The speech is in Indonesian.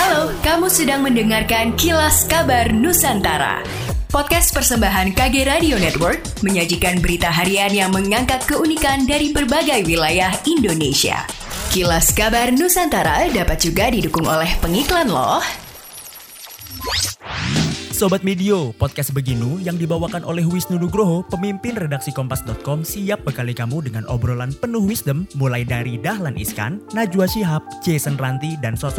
Halo, kamu sedang mendengarkan Kilas Kabar Nusantara. Podcast persembahan KG Radio Network menyajikan berita harian yang mengangkat keunikan dari berbagai wilayah Indonesia. Kilas Kabar Nusantara dapat juga didukung oleh pengiklan loh. Sobat Medio, podcast Beginu yang dibawakan oleh Wisnu Nugroho, pemimpin redaksi Kompas.com siap bekali kamu dengan obrolan penuh wisdom mulai dari Dahlan Iskan, Najwa Shihab, Jason Ranti, dan sosok